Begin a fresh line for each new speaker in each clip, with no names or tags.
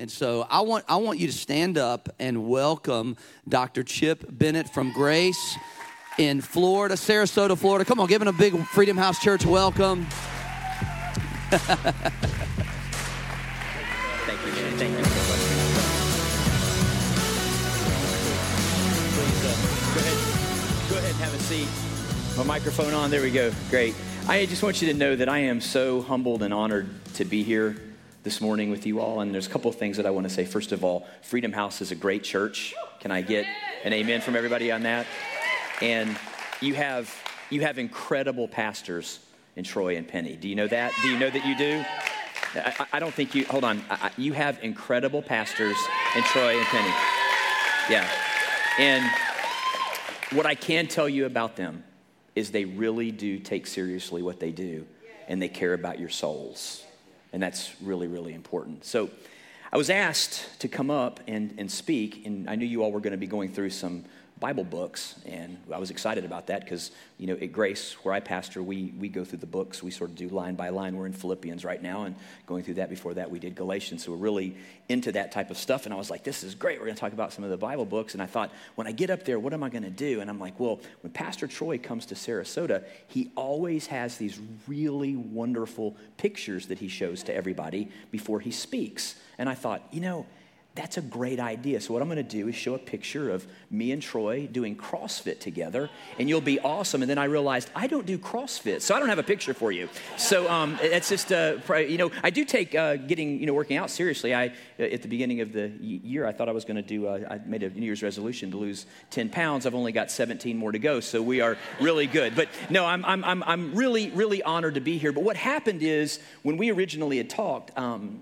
And so I want, I want you to stand up and welcome Dr. Chip Bennett from Grace in Florida, Sarasota, Florida. Come on, give him a big Freedom House Church welcome.
Thank you, man. Thank you so much. Please go ahead, go ahead and have a seat. My microphone on. There we go. Great. I just want you to know that I am so humbled and honored to be here this morning with you all. And there's a couple of things that I want to say. First of all, Freedom House is a great church. Can I get an amen from everybody on that? And you have you have incredible pastors in Troy and Penny. Do you know that? Do you know that you do? I, I don't think you. Hold on. I- you have incredible pastors in Troy and Penny. Yeah. And what I can tell you about them is they really do take seriously what they do, and they care about your souls. And that's really, really important. So I was asked to come up and, and speak, and I knew you all were going to be going through some Bible books, and I was excited about that because, you know, at Grace, where I pastor, we, we go through the books. We sort of do line by line. We're in Philippians right now, and going through that. Before that, we did Galatians. So we're really into that type of stuff. And I was like, this is great. We're going to talk about some of the Bible books. And I thought, when I get up there, what am I going to do? And I'm like, well, when Pastor Troy comes to Sarasota, he always has these really wonderful pictures that he shows to everybody before he speaks. And I thought, you know, that's a great idea. So, what I'm going to do is show a picture of me and Troy doing CrossFit together, and you'll be awesome. And then I realized I don't do CrossFit, so I don't have a picture for you. So, um, it's just, uh, you know, I do take uh, getting, you know, working out seriously. I, uh, at the beginning of the year, I thought I was going to do, uh, I made a New Year's resolution to lose 10 pounds. I've only got 17 more to go, so we are really good. But no, I'm, I'm, I'm, I'm really, really honored to be here. But what happened is when we originally had talked, um,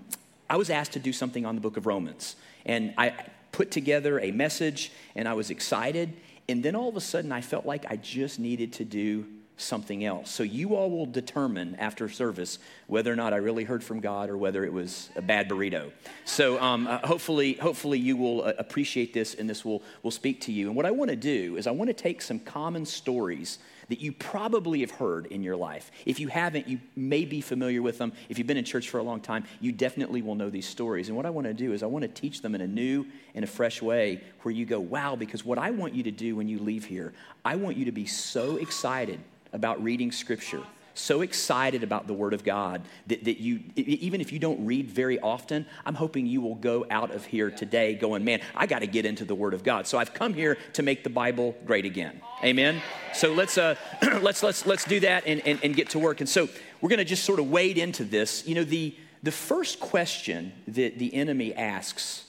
I was asked to do something on the book of Romans. And I put together a message and I was excited. And then all of a sudden, I felt like I just needed to do something else. So you all will determine after service whether or not I really heard from God or whether it was a bad burrito. So um, uh, hopefully, hopefully you will uh, appreciate this and this will, will speak to you. And what I want to do is I want to take some common stories that you probably have heard in your life. If you haven't, you may be familiar with them. If you've been in church for a long time, you definitely will know these stories. And what I want to do is I want to teach them in a new and a fresh way where you go, wow, because what I want you to do when you leave here, I want you to be so excited about reading scripture so excited about the Word of God that, that you, even if you don't read very often, I'm hoping you will go out of here today going, man, I got to get into the Word of God. So I've come here to make the Bible great again. Amen. So let's uh, let's let's let's do that and, and, and get to work. And so we're going to just sort of wade into this. You know, the the first question that the enemy asks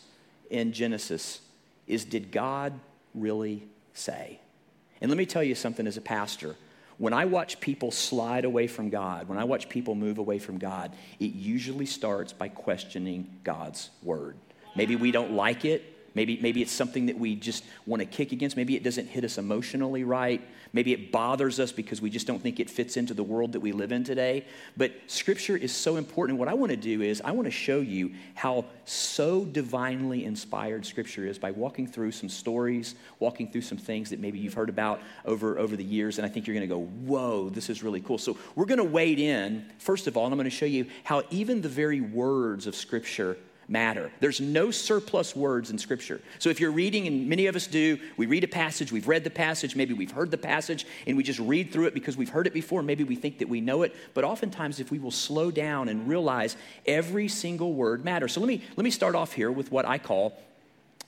in Genesis is, did God really say? And let me tell you something as a pastor. When I watch people slide away from God, when I watch people move away from God, it usually starts by questioning God's word. Maybe we don't like it. Maybe, maybe it's something that we just want to kick against. Maybe it doesn't hit us emotionally right. Maybe it bothers us because we just don't think it fits into the world that we live in today. But Scripture is so important. What I want to do is I want to show you how so divinely inspired Scripture is by walking through some stories, walking through some things that maybe you've heard about over, over the years. And I think you're going to go, whoa, this is really cool. So we're going to wade in, first of all, and I'm going to show you how even the very words of Scripture matter. There's no surplus words in Scripture. So if you're reading, and many of us do, we read a passage, we've read the passage, maybe we've heard the passage, and we just read through it because we've heard it before. Maybe we think that we know it. But oftentimes, if we will slow down and realize every single word matters. So let me, let me start off here with what I call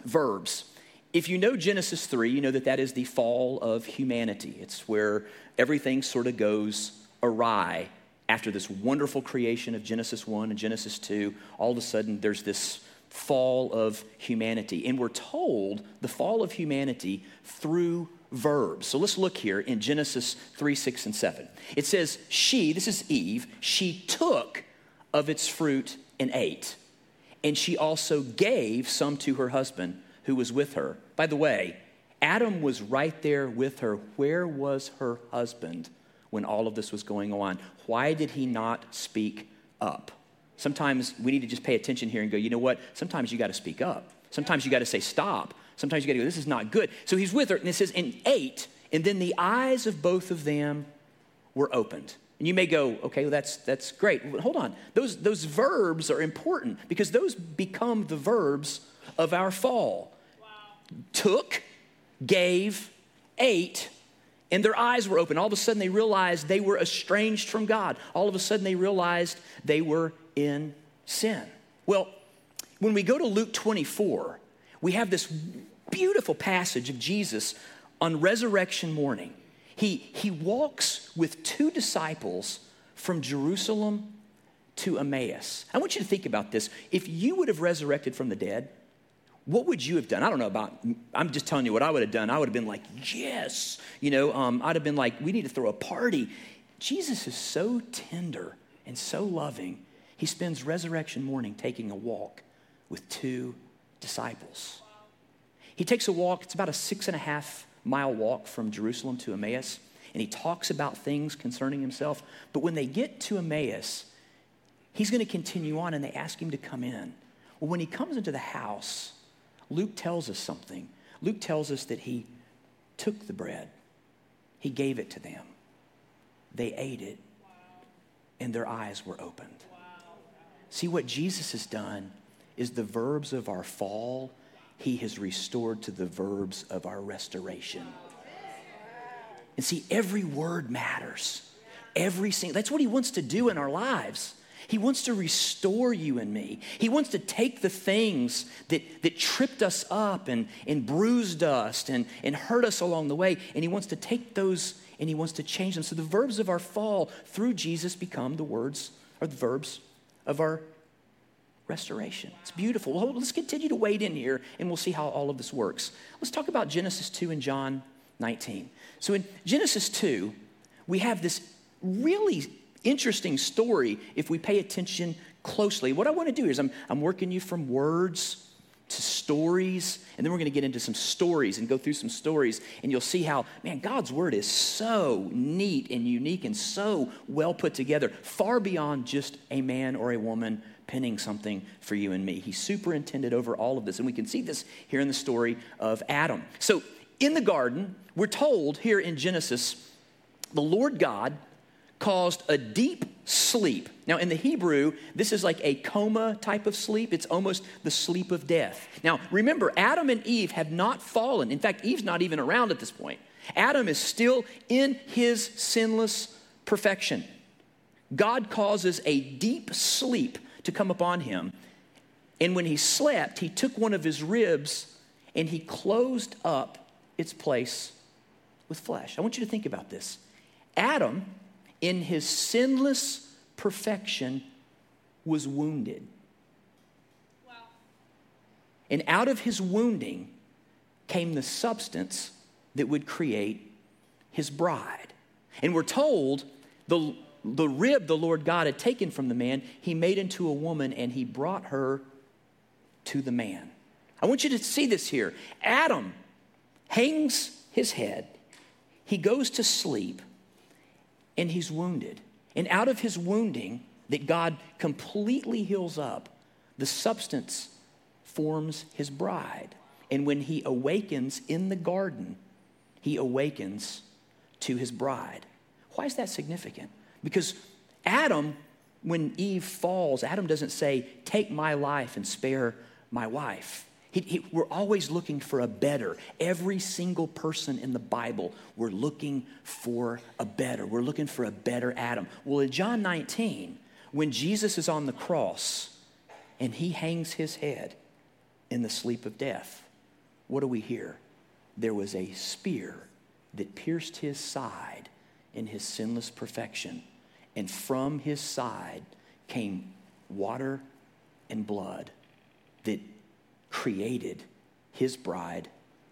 verbs. If you know Genesis 3, you know that that is the fall of humanity. It's where everything sort of goes awry after this wonderful creation of Genesis 1 and Genesis 2, all of a sudden there's this fall of humanity. And we're told the fall of humanity through verbs. So let's look here in Genesis 3, 6, and 7. It says, She, this is Eve, she took of its fruit and ate. And she also gave some to her husband who was with her. By the way, Adam was right there with her. Where was her husband when all of this was going on? Why did he not speak up? Sometimes we need to just pay attention here and go, you know what? Sometimes you got to speak up. Sometimes you got to say stop. Sometimes you got to go, this is not good. So he's with her, and it says, and ate, and then the eyes of both of them were opened. And you may go, okay, well, that's, that's great. But hold on. Those, those verbs are important because those become the verbs of our fall. Wow. Took, gave, ate, and their eyes were open. All of a sudden, they realized they were estranged from God. All of a sudden, they realized they were in sin. Well, when we go to Luke 24, we have this beautiful passage of Jesus on resurrection morning. He, he walks with two disciples from Jerusalem to Emmaus. I want you to think about this. If you would have resurrected from the dead, what would you have done? I don't know about, I'm just telling you what I would have done. I would have been like, yes. You know, um, I'd have been like, we need to throw a party. Jesus is so tender and so loving. He spends resurrection morning taking a walk with two disciples. He takes a walk, it's about a six and a half mile walk from Jerusalem to Emmaus, and he talks about things concerning himself. But when they get to Emmaus, he's going to continue on, and they ask him to come in. Well, when he comes into the house, Luke tells us something. Luke tells us that he took the bread, he gave it to them, they ate it, and their eyes were opened. See, what Jesus has done is the verbs of our fall, he has restored to the verbs of our restoration. And see, every word matters. Every single, that's what he wants to do in our lives. He wants to restore you and me. He wants to take the things that, that tripped us up and, and bruised us and, and hurt us along the way, and He wants to take those and He wants to change them. So the verbs of our fall through Jesus become the words or the verbs of our restoration. It's beautiful. Well, let's continue to wade in here and we'll see how all of this works. Let's talk about Genesis 2 and John 19. So in Genesis 2, we have this really interesting story if we pay attention closely. What I want to do is I'm, I'm working you from words to stories, and then we're going to get into some stories and go through some stories, and you'll see how, man, God's word is so neat and unique and so well put together, far beyond just a man or a woman penning something for you and me. He superintended over all of this, and we can see this here in the story of Adam. So, in the garden, we're told here in Genesis, the Lord God caused a deep sleep. Now, in the Hebrew, this is like a coma type of sleep. It's almost the sleep of death. Now, remember, Adam and Eve have not fallen. In fact, Eve's not even around at this point. Adam is still in his sinless perfection. God causes a deep sleep to come upon him. And when he slept, he took one of his ribs and he closed up its place with flesh. I want you to think about this. Adam in his sinless perfection, was wounded. And out of his wounding came the substance that would create his bride. And we're told the, the rib the Lord God had taken from the man, he made into a woman and he brought her to the man. I want you to see this here. Adam hangs his head, he goes to sleep and he's wounded. And out of his wounding, that God completely heals up, the substance forms his bride. And when he awakens in the garden, he awakens to his bride. Why is that significant? Because Adam, when Eve falls, Adam doesn't say, Take my life and spare my wife. He, he, we're always looking for a better. Every single person in the Bible, we're looking for a better. We're looking for a better Adam. Well, in John 19, when Jesus is on the cross and he hangs his head in the sleep of death, what do we hear? There was a spear that pierced his side in his sinless perfection, and from his side came water and blood that created his bride,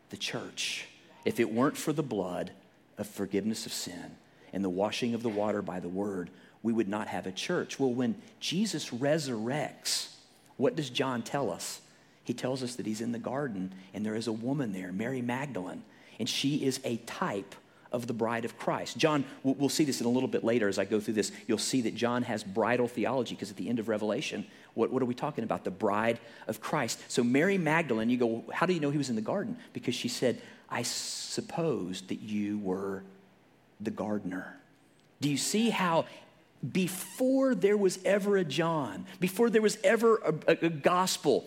the church. If it weren't for the blood of forgiveness of sin and the washing of the water by the word, we would not have a church. Well, when Jesus resurrects, what does John tell us? He tells us that he's in the garden and there is a woman there, Mary Magdalene, and she is a type of the bride of Christ. John, we'll see this in a little bit later as I go through this. You'll see that John has bridal theology because at the end of Revelation, what, what are we talking about? The bride of Christ. So, Mary Magdalene, you go, how do you know he was in the garden? Because she said, I supposed that you were the gardener. Do you see how before there was ever a John, before there was ever a, a, a gospel,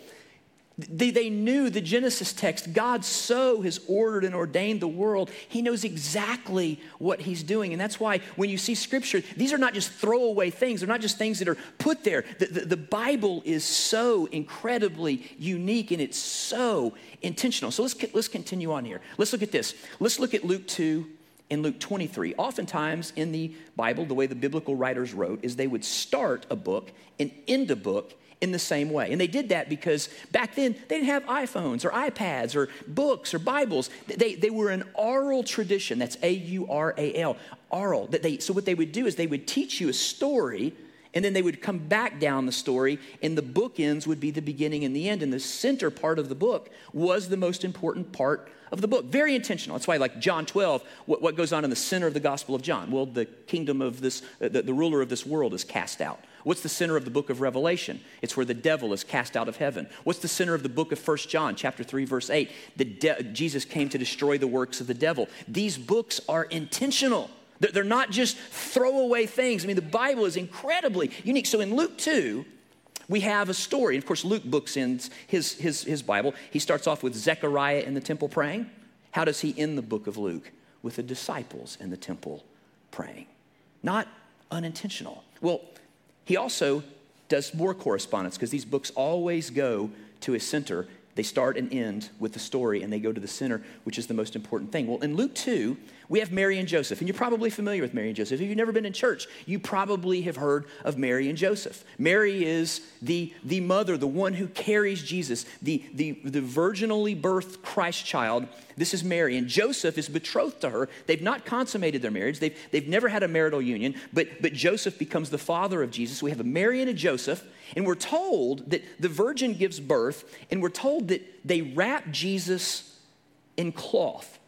they, they knew the Genesis text. God so has ordered and ordained the world. He knows exactly what He's doing. And that's why when you see Scripture, these are not just throwaway things. They're not just things that are put there. The, the, the Bible is so incredibly unique and it's so intentional. So let's, let's continue on here. Let's look at this. Let's look at Luke 2 and Luke 23. Oftentimes in the Bible, the way the biblical writers wrote is they would start a book and end a book in the same way. And they did that because back then they didn't have iPhones or iPads or books or Bibles. They, they were an oral tradition. That's A U R A L, oral. That they, so what they would do is they would teach you a story and then they would come back down the story, and the bookends would be the beginning and the end. And the center part of the book was the most important part of the book. Very intentional. That's why, like John 12, what, what goes on in the center of the Gospel of John? Well, the kingdom of this, uh, the, the ruler of this world is cast out. What's the center of the book of Revelation? It's where the devil is cast out of heaven. What's the center of the book of First John, chapter 3, verse 8? The de- Jesus came to destroy the works of the devil. These books are intentional. They're not just throwaway things. I mean, the Bible is incredibly unique. So in Luke 2, we have a story. And of course, Luke books in his, his, his Bible. He starts off with Zechariah in the temple praying. How does he end the book of Luke? With the disciples in the temple praying. Not unintentional. Well, he also does more correspondence because these books always go to a center. They start and end with the story and they go to the center, which is the most important thing. Well, in Luke 2, we have Mary and Joseph, and you're probably familiar with Mary and Joseph. If you've never been in church, you probably have heard of Mary and Joseph. Mary is the, the mother, the one who carries Jesus, the, the, the virginally birthed Christ child. This is Mary, and Joseph is betrothed to her. They've not consummated their marriage, they've, they've never had a marital union, but, but Joseph becomes the father of Jesus. We have a Mary and a Joseph, and we're told that the virgin gives birth, and we're told that they wrap Jesus in cloth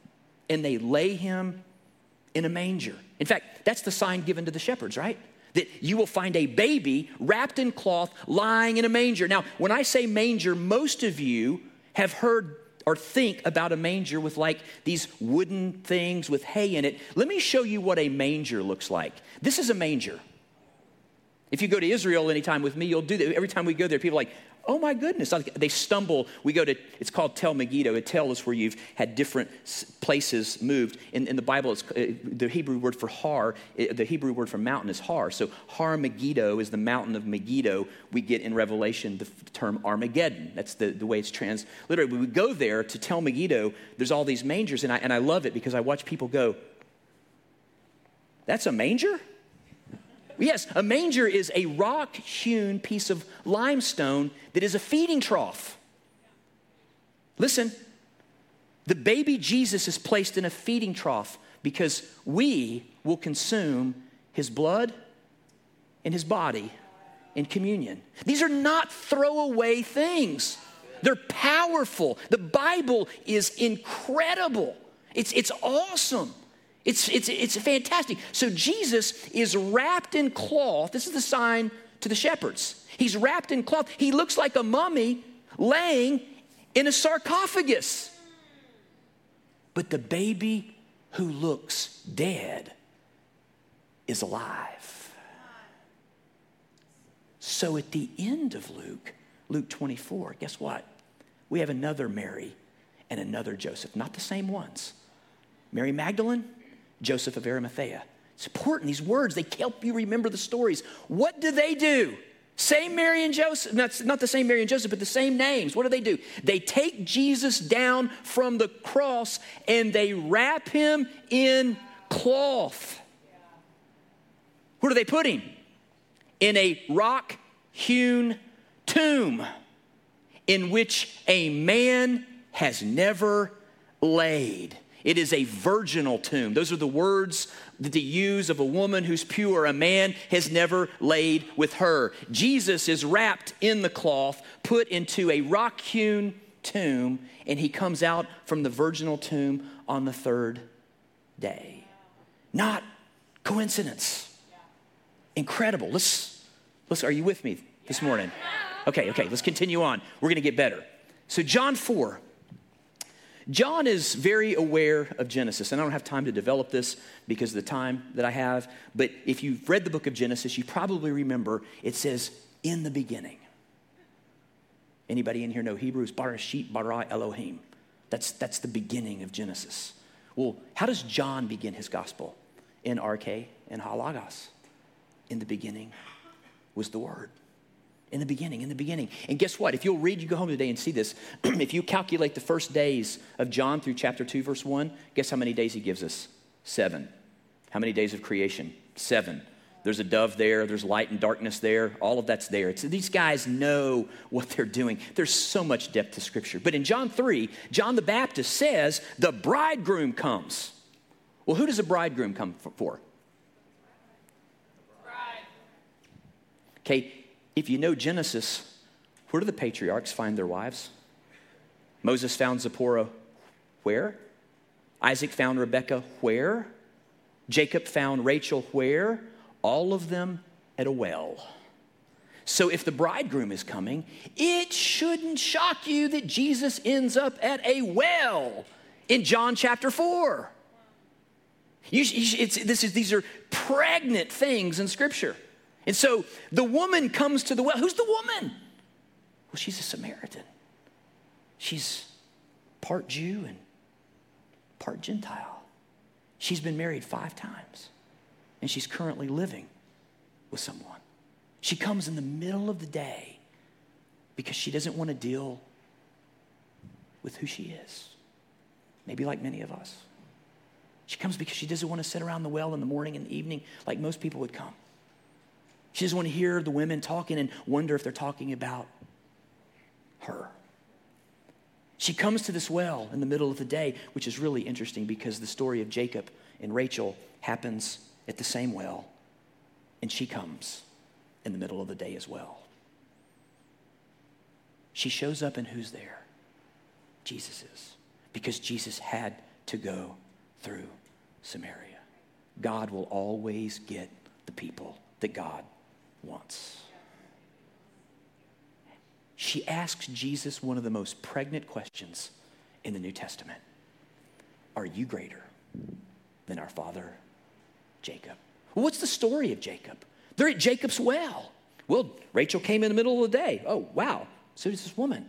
and they lay him in a manger. In fact, that's the sign given to the shepherds, right? That you will find a baby wrapped in cloth lying in a manger. Now, when I say manger, most of you have heard or think about a manger with like these wooden things with hay in it. Let me show you what a manger looks like. This is a manger. If you go to Israel anytime with me, you'll do that. Every time we go there, people are like, oh my goodness. They stumble. We go to, it's called Tel Megiddo. A tel is where you've had different places moved. In, in the Bible, it's, uh, the Hebrew word for har, the Hebrew word for mountain is har. So Har Megiddo is the mountain of Megiddo. We get in Revelation the term Armageddon. That's the, the way it's transliterated. When we go there to Tel Megiddo, there's all these mangers, and I, and I love it because I watch people go, that's a manger? Yes, a manger is a rock hewn piece of limestone that is a feeding trough. Listen, the baby Jesus is placed in a feeding trough because we will consume his blood and his body in communion. These are not throwaway things. They're powerful. The Bible is incredible. It's, it's awesome. It's, it's, it's fantastic. So Jesus is wrapped in cloth. This is the sign to the shepherds. He's wrapped in cloth. He looks like a mummy laying in a sarcophagus. But the baby who looks dead is alive. So at the end of Luke, Luke 24, guess what? We have another Mary and another Joseph, not the same ones. Mary Magdalene Joseph of Arimathea. It's important, these words, they help you remember the stories. What do they do? Same Mary and Joseph, not, not the same Mary and Joseph, but the same names. What do they do? They take Jesus down from the cross and they wrap him in cloth. Where do they put him? In a rock hewn tomb in which a man has never laid. It is a virginal tomb. Those are the words that they use of a woman who's pure. A man has never laid with her. Jesus is wrapped in the cloth, put into a rock hewn tomb, and he comes out from the virginal tomb on the third day. Not coincidence. Incredible. Let's, let's, are you with me this morning? Okay, okay, let's continue on. We're going to get better. So, John 4. John is very aware of Genesis, and I don't have time to develop this because of the time that I have. But if you've read the book of Genesis, you probably remember it says, in the beginning. Anybody in here know Hebrews? Barashit bara Elohim. That's, that's the beginning of Genesis. Well, how does John begin his gospel? In Arche and ho logos. In the beginning was the Word. In the beginning, in the beginning. And guess what? If you'll read, you go home today and see this. if you calculate the first days of John through chapter 2, verse 1, guess how many days he gives us? Seven. How many days of creation? Seven. There's a dove there, there's light and darkness there, all of that's there. It's, these guys know what they're doing. There's so much depth to Scripture. But in John 3, John the Baptist says, The bridegroom comes. Well, who does a bridegroom come for? Okay, if you know Genesis, where do the patriarchs find their wives? Moses found Zipporah where? Isaac found Rebekah where? Jacob found Rachel where? all of them at a well. So if the bridegroom is coming, it shouldn't shock you that Jesus ends up at a well in John chapter 4. You, this is, these are pregnant things in Scripture. And so the woman comes to the well. Who's the woman? Well, she's a Samaritan. She's part Jew and part Gentile. She's been married five times and she's currently living with someone. She comes in the middle of the day because she doesn't want to deal with who she is. Maybe like many of us. She comes because she doesn't want to sit around the well in the morning and the evening like most people would come. She doesn't want to hear the women talking and wonder if they're talking about her. She comes to this well in the middle of the day, which is really interesting because the story of Jacob and Rachel happens at the same well, and she comes in the middle of the day as well. She shows up, and who's there? Jesus is. Because Jesus had to go through Samaria. God will always get the people that God wants. She asks Jesus one of the most pregnant questions in the New Testament Are you greater than our father Jacob. Well, what's the story of Jacob? They're at Jacob's well. Well, Rachel came in the middle of the day. Oh, wow. So does this woman.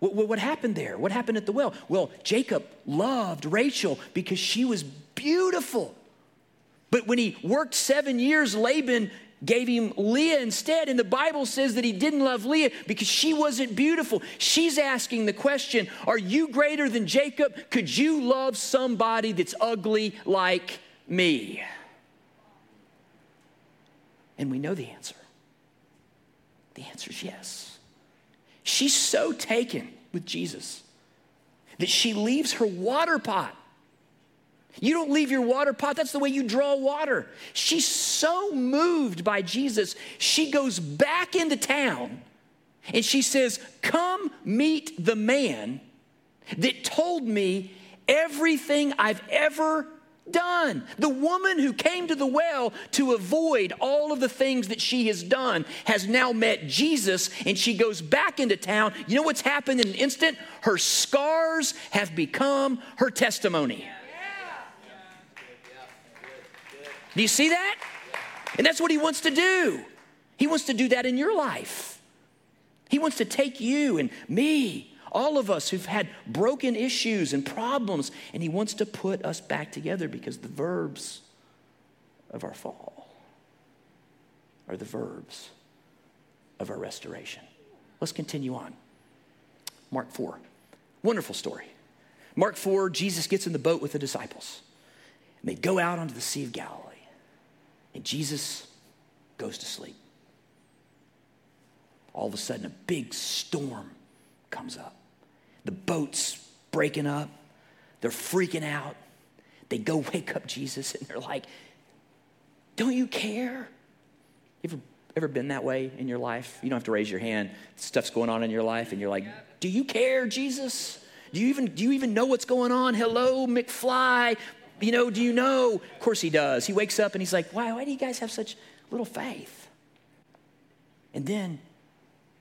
What, what, happened there? What happened at the well? Well, Jacob loved Rachel because she was beautiful. But when he worked seven years, Laban gave him Leah instead. And the Bible says that he didn't love Leah because she wasn't beautiful. She's asking the question Are you greater than Jacob? Could you love somebody that's ugly like me? And we know the answer. The answer is yes. She's so taken with Jesus that she leaves her water pot. You don't leave your water pot, that's the way you draw water. She's so moved by Jesus, she goes back into town and she says, Come meet the man that told me everything I've ever done. The woman who came to the well to avoid all of the things that she has done has now met Jesus and she goes back into town. You know what's happened in an instant? Her scars have become her testimony. Do you see that? And that's what he wants to do. He wants to do that in your life. He wants to take you and me all of us who've had broken issues and problems, and He wants to put us back together because the verbs of our fall are the verbs of our restoration. Let's continue on. Mark 4. Wonderful story. Mark 4, Jesus gets in the boat with the disciples. And they go out onto the Sea of Galilee. And Jesus goes to sleep. All of a sudden, a big storm comes up. The boat's breaking up. They're freaking out. They go wake up Jesus and they're like, Don't you care? You ever, ever been that way in your life? You don't have to raise your hand. Stuff's going on in your life and you're like, Do you care, Jesus? Do you even, do you even know what's going on? Hello, McFly. You know, do you know? Of course he does. He wakes up and he's like, Why, why do you guys have such little faith? And then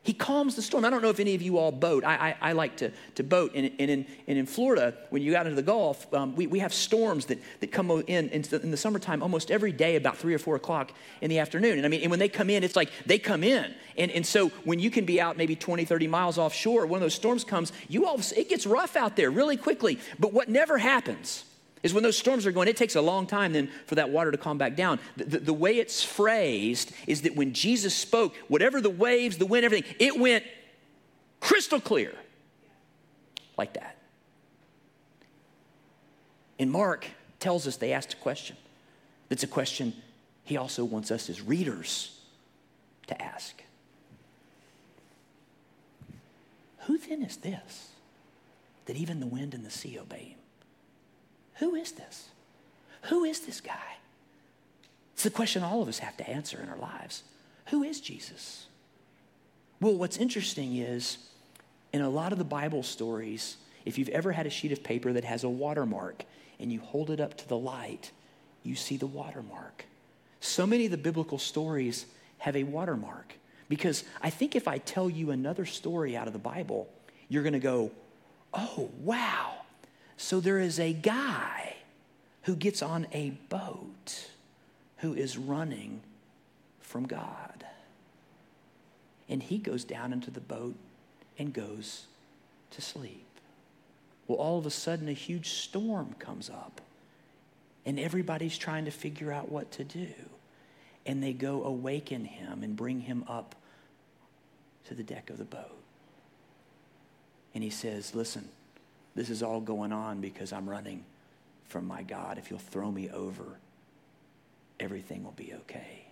he calms the storm. I don't know if any of you all boat. I, I, I like to, to boat. And, and, in, and in Florida, when you got into the Gulf, um, we, we have storms that, that come in, in the, in the summertime almost every day about 3 or 4 o'clock in the afternoon. And I mean, and when they come in, it's like they come in. And, and so when you can be out maybe 20, 30 miles offshore, when those storms comes, you all, it gets rough out there really quickly. But what never happens is when those storms are going, it takes a long time then for that water to calm back down. The, the, the, way it's phrased is that when Jesus spoke, whatever the waves, the wind, everything, it went crystal clear. Like that. And Mark tells us they asked a question. That's a question he also wants us as readers to ask. Who then is this that even the wind and the sea obey him? Who is this? Who is this guy? It's the question all of us have to answer in our lives. Who is Jesus? Well, what's interesting is in a lot of the Bible stories, if you've ever had a sheet of paper that has a watermark and you hold it up to the light, you see the watermark. So many of the biblical stories have a watermark because I think if I tell you another story out of the Bible, you're going to go, oh, wow, so there is a guy who gets on a boat who is running from God. And he goes down into the boat and goes to sleep. Well, all of a sudden, a huge storm comes up, and everybody's trying to figure out what to do. And they go awaken him and bring him up to the deck of the boat. And he says, Listen, this is all going on because I'm running from my God. If you'll throw me over, everything will be okay.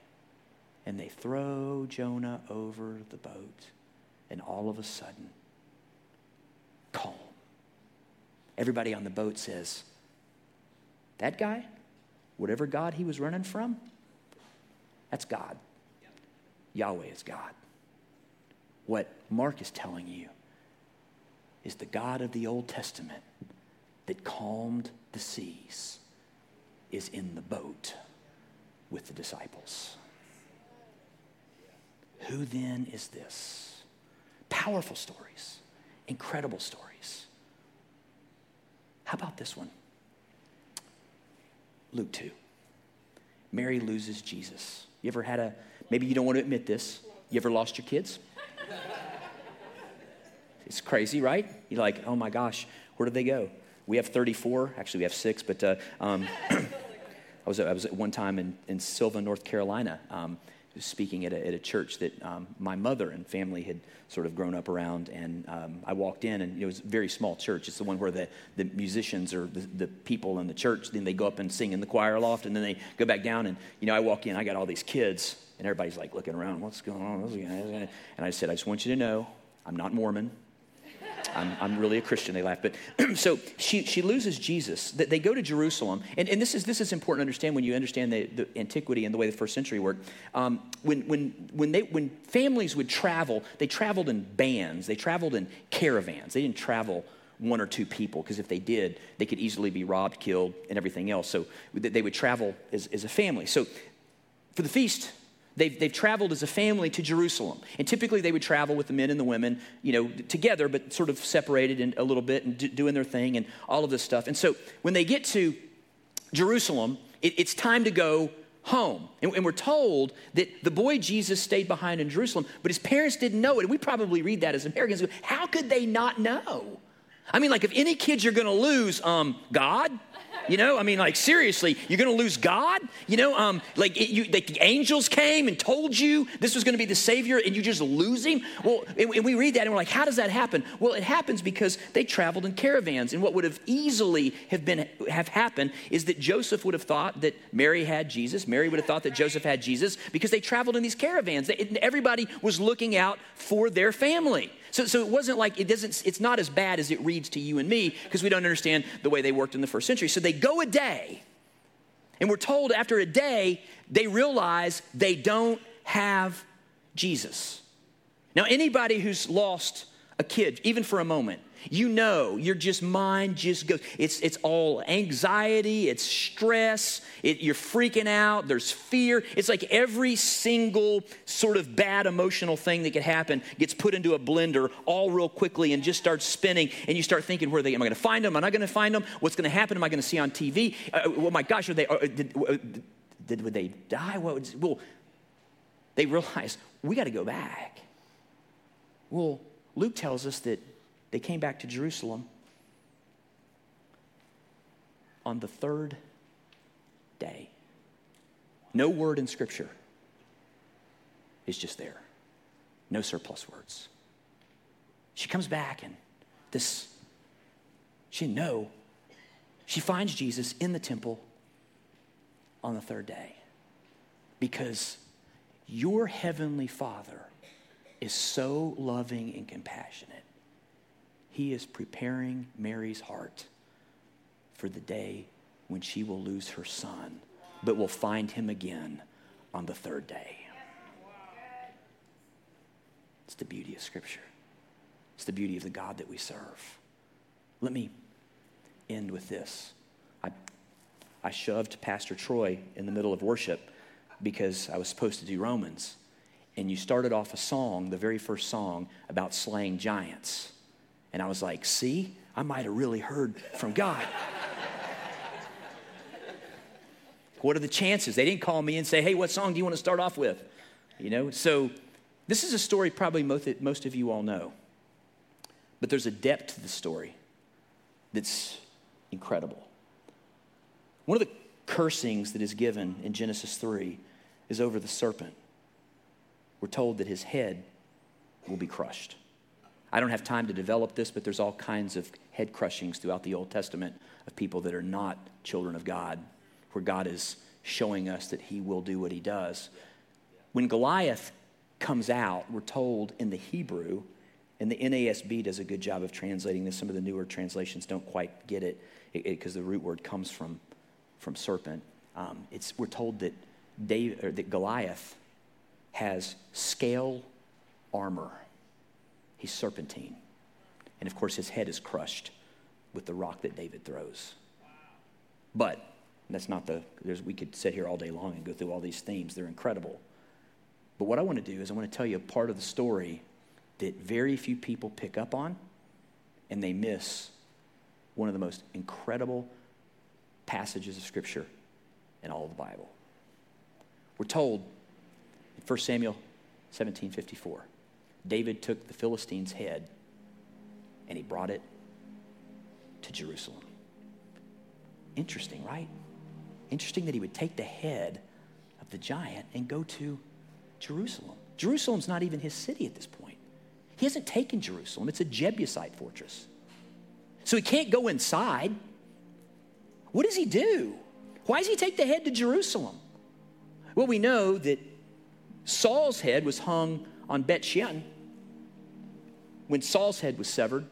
And they throw Jonah over the boat, and all of a sudden, calm. Everybody on the boat says, That guy, whatever God he was running from, that's God. Yahweh is God. What Mark is telling you is the God of the Old Testament that calmed the seas is in the boat with the disciples. Who then is this? Powerful stories, incredible stories. How about this one? Luke 2. Mary loses Jesus. You ever had a, maybe you don't want to admit this, you ever lost your kids? It's crazy, right? You're like, oh my gosh, where did they go? We have 34. Actually, we have six, but uh, um, I, was, I was at one time in, in Sylva, North Carolina, um, speaking at a, at a church that um, my mother and family had sort of grown up around. And um, I walked in, and it was a very small church. It's the one where the, the musicians or the, the people in the church, then they go up and sing in the choir loft, and then they go back down. And, you know, I walk in, I got all these kids, and everybody's like looking around, what's going on? And I said, I just want you to know, I'm not Mormon. I'm, I'm really a Christian, they laugh. But so she, she loses Jesus. They go to Jerusalem. And, and this, is, this is important to understand when you understand the, the antiquity and the way the first century worked. Um, when, when, when, they, when families would travel, they traveled in bands, they traveled in caravans. They didn't travel one or two people because if they did, they could easily be robbed, killed, and everything else. So they would travel as, as a family. So for the feast, They've, they've traveled as a family to Jerusalem. And typically they would travel with the men and the women, you know, together, but sort of separated in a little bit and do, doing their thing and all of this stuff. And so when they get to Jerusalem, it, it's time to go home. And, and, we're told that the boy Jesus stayed behind in Jerusalem, but his parents didn't know it. And we probably read that as Americans. How could they not know? I mean, like, if any kids you're gonna lose, um, God, you know, I mean, like seriously, you're to lose God. You know, um, like, it, you, like the angels came and told you this was to be the Savior, and you just lose Him. Well, and, and we read that and we're like, how does that happen? Well, it happens because they traveled in caravans, and what would have easily have been have happened is that Joseph would have thought that Mary had Jesus. Mary would have thought that Joseph had Jesus because they traveled in these caravans. They, everybody was looking out for their family. So, so it wasn't like it doesn't, it's not as bad as it reads to you and me because we don't understand the way they worked in the first century. So they go a day, and we're told after a day, they realize they don't have Jesus. Now, anybody who's lost a kid, even for a moment, you know, your just mind just goes. It's it's all anxiety, it's stress, it, you're freaking out, there's fear. It's like every single sort of bad emotional thing that could happen gets put into a blender all real quickly and just starts spinning. And you start thinking, where are they? Am I going to find them? Am I not going to find them? What's going to happen? Am I going to see on TV? Uh, oh my gosh, are they? Uh, did, uh, did, would they die? What well, they realize we got to go back. Well, Luke tells us that they came back to Jerusalem on the third day. No word in Scripture is just there, no surplus words. She comes back and this, she didn't know. She finds Jesus in the temple on the third day because your heavenly Father is so loving and compassionate he is preparing Mary's heart for the day when she will lose her son, but will find him again on the third day. It's the beauty of Scripture, it's the beauty of the God that we serve. Let me end with this. I, I shoved Pastor Troy in the middle of worship because I was supposed to do Romans. And you started off a song, the very first song, about slaying giants. And I was like, see, I might have really heard from God. what are the chances? They didn't call me and say, hey, what song do you want to start off with? You know, so this is a story probably most, most of you all know. But there's a depth to the story that's incredible. One of the cursings that is given in Genesis 3 is over the serpent. We're told that his head will be crushed. I don't have time to develop this, but there's all kinds of head crushings throughout the Old Testament of people that are not children of God, where God is showing us that he will do what he does. When Goliath comes out, we're told in the Hebrew, and the NASB does a good job of translating this. Some of the newer translations don't quite get it because the root word comes from, from serpent. Um, it's, we're told that, Dave, that Goliath has scale armor. He's serpentine. And of course, his head is crushed with the rock that David throws. But that's not the, there's we could sit here all day long and go through all these themes. They're incredible. But what I want to do is I want to tell you a part of the story that very few people pick up on and they miss one of the most incredible passages of Scripture in all of the Bible. We're told in 1 Samuel 17 54 David took the Philistine's head and he brought it to Jerusalem. Interesting, right? Interesting that he would take the head of the giant and go to Jerusalem. Jerusalem's not even his city at this point. He hasn't taken Jerusalem, it's a Jebusite fortress. So he can't go inside. What does he do? Why does he take the head to Jerusalem? Well, we know that Saul's head was hung on Bet Shean, when Saul's head was severed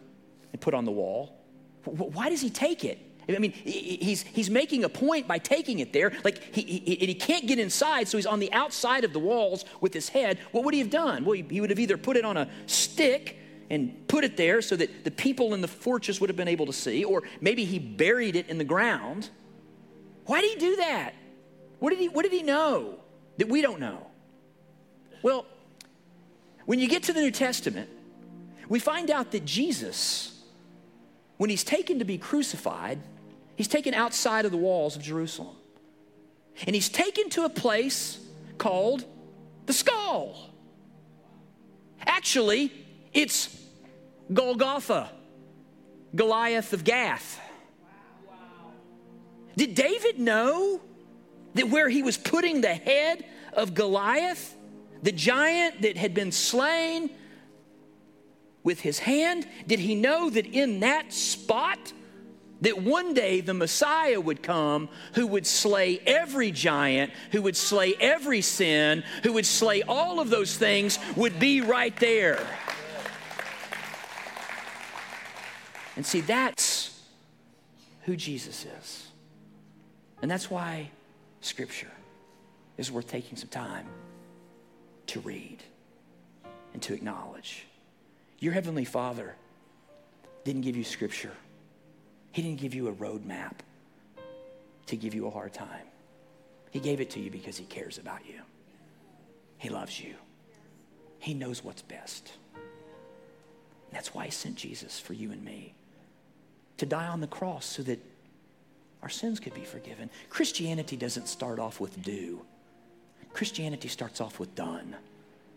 and put on the wall. Why does he take it? I mean, he's, he's making a point by taking it there. Like, he, he, he can't get inside, so he's on the outside of the walls with his head. What would he have done? Well, he, he would have either put it on a stick and put it there so that the people in the fortress would have been able to see, or maybe he buried it in the ground. Why did he do that? What did he, what did he know that we don't know? Well, when you get to the New Testament, we find out that Jesus, when he's taken to be crucified, he's taken outside of the walls of Jerusalem. And he's taken to a place called the skull. Actually, it's Golgotha. Goliath of Gath. Did David know that where he was putting the head of Goliath, the giant that had been slain with his hand, did he know that in that spot, that one day the Messiah would come who would slay every giant, who would slay every sin, who would slay all of those things, would be right there. And see, that's who Jesus is. And that's why Scripture is worth taking some time to read and to acknowledge. Your Heavenly Father didn't give you Scripture, He didn't give you a roadmap to give you a hard time. He gave it to you because He cares about you, He loves you, He knows what's best. That's why He sent Jesus for you and me to die on the cross so that our sins could be forgiven. Christianity doesn't start off with do, Christianity starts off with done.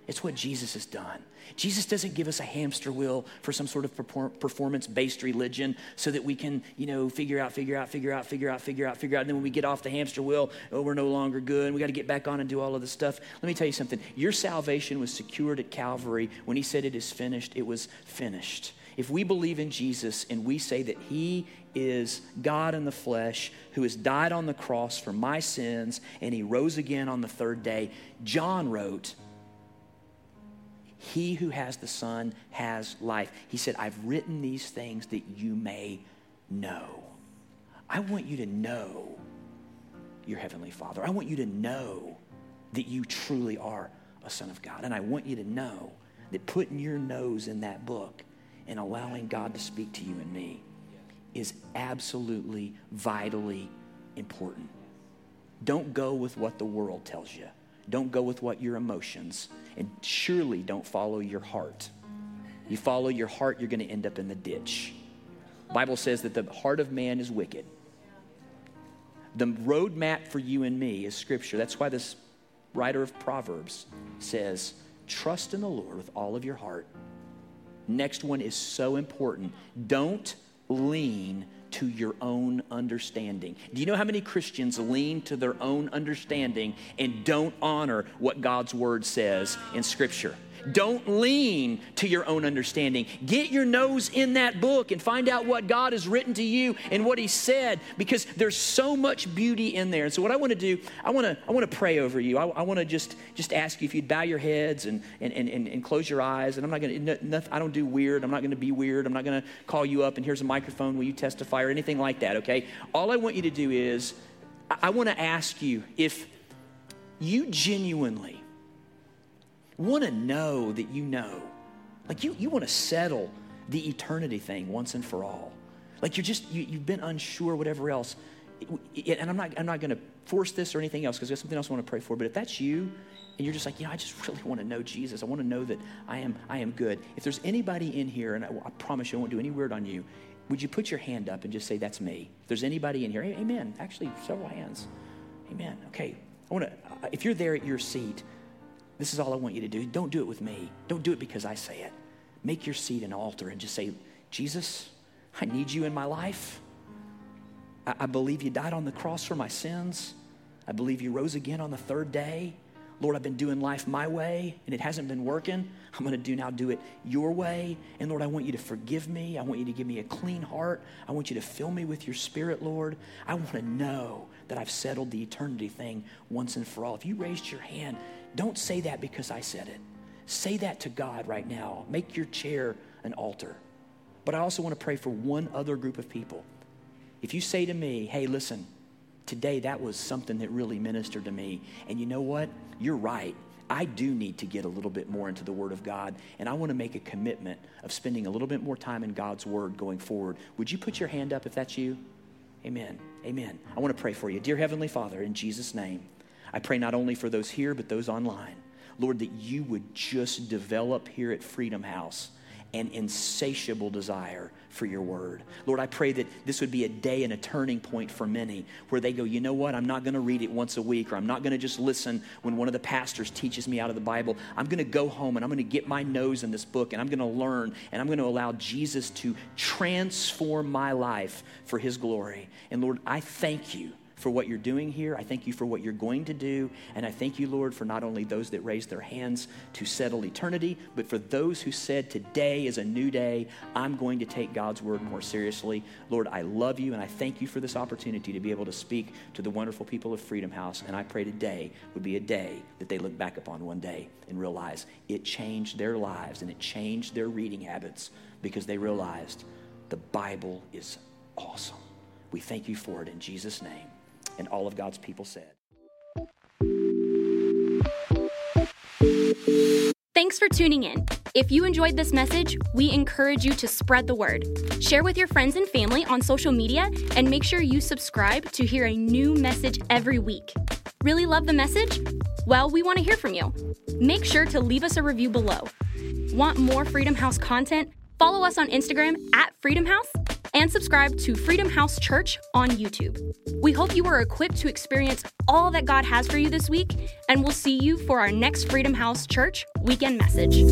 It's what Jesus has done. Jesus doesn't give us a hamster wheel for some sort of performance based religion so that we can, you know, figure out, figure out, figure out, figure out, figure out, figure out. And then when we get off the hamster wheel, oh, we're no longer good we got to get back on and do all of this stuff. Let me tell you something. Your salvation was secured at Calvary. When he said it is finished, it was finished. If we believe in Jesus and we say that he is God in the flesh who has died on the cross for my sins and he rose again on the third day, John wrote, He who has the Son has life. He said, I've written these things that you may know. I want you to know your Heavenly Father. I want you to know that you truly are a Son of God. And I want you to know that putting your nose in that book and allowing God to speak to you and me is absolutely, vitally important. Don't go with what the world tells you. Don't go with what your emotions, and surely don't follow your heart. You follow your heart, you're going to end up in the ditch. Bible says that the heart of man is wicked. The roadmap for you and me is scripture. That's why this writer of Proverbs says, Trust in the Lord with all of your heart Next one is so important. Don't lean to your own understanding. Do you know how many Christians lean to their own understanding and don't honor what God's word says in Scripture? Don't lean to your own understanding. Get your nose in that book and find out what God has written to you and what He said because there's so much beauty in there. And so, what I want to do, I want to I want to pray over you. I, I want to just just ask you if you'd bow your heads and and, and, and, close your eyes. And I'm not going to, I don't do weird. I'm not going to be weird. I'm not going to call you up and here's a microphone. Will you testify or anything like that? Okay. All I want you to do is, I, I want to ask you if you genuinely want to know that you know. Like you, you want to settle the eternity thing once and for all. Like you're just, you, you've been unsure, whatever else. And I'm not, I'm not going to force this or anything else because there's something else I want to pray for. But if that's you, and you're just like, you know, I just really want to know Jesus. I want to know that I am, I am good. If there's anybody in here, and I, I promise you I won't do any weird on you, would you put your hand up and just say, that's me? If there's anybody in here, amen. Actually, several hands. Amen. Okay. I want to, if you're there at your seat, this is all I want you to do. Don't do it with me. Don't do it because I say it. Make your seat an altar and just say, Jesus, I need you in my life. I, I believe you died on the cross for my sins. I believe you rose again on the third day. Lord, I've been doing life my way and it hasn't been working. I'm going to do now do it your way. And Lord, I want you to forgive me. I want you to give me a clean heart. I want you to fill me with your spirit, Lord. I want to know that I've settled the eternity thing once and for all. If you raised your hand, don't say that because I said it. Say that to God right now. Make your chair an altar. But I also want to pray for one other group of people. If you say to me, hey, listen, today that was something that really ministered to me, and you know what? You're right. I do need to get a little bit more into the Word of God, and I want to make a commitment of spending a little bit more time in God's Word going forward. Would you put your hand up if that's you? Amen. Amen. I want to pray for you. Dear Heavenly Father, in Jesus' name. I pray not only for those here, but those online. Lord, that you would just develop here at Freedom House an insatiable desire for your word. Lord, I pray that this would be a day and a turning point for many where they go, you know what? I'm not going to read it once a week, or I'm not going to just listen when one of the pastors teaches me out of the Bible. I'm going to go home and I'm going to get my nose in this book and I'm going to learn and I'm going to allow Jesus to transform my life for his glory. And Lord, I thank you for what you're doing here. I thank you for what you're going to do. And I thank you, Lord, for not only those that raised their hands to settle eternity, but for those who said, Today is a new day. I'm going to take God's word more seriously. Lord, I love you and I thank you for this opportunity to be able to speak to the wonderful people of Freedom House. And I pray today would be a day that they look back upon one day and realize it changed their lives and it changed their reading habits because they realized the Bible is awesome. We thank you for it in Jesus' name. And all of God's people said.
Thanks for tuning in. If you enjoyed this message, we encourage you to spread the word. Share with your friends and family on social media and make sure you subscribe to hear a new message every week. Really love the message? Well, we want to hear from you. Make sure to leave us a review below. Want more Freedom House content? Follow us on Instagram at Freedom House and subscribe to Freedom House Church on YouTube. We hope you are equipped to experience all that God has for you this week, and we'll see you for our next Freedom House Church weekend message.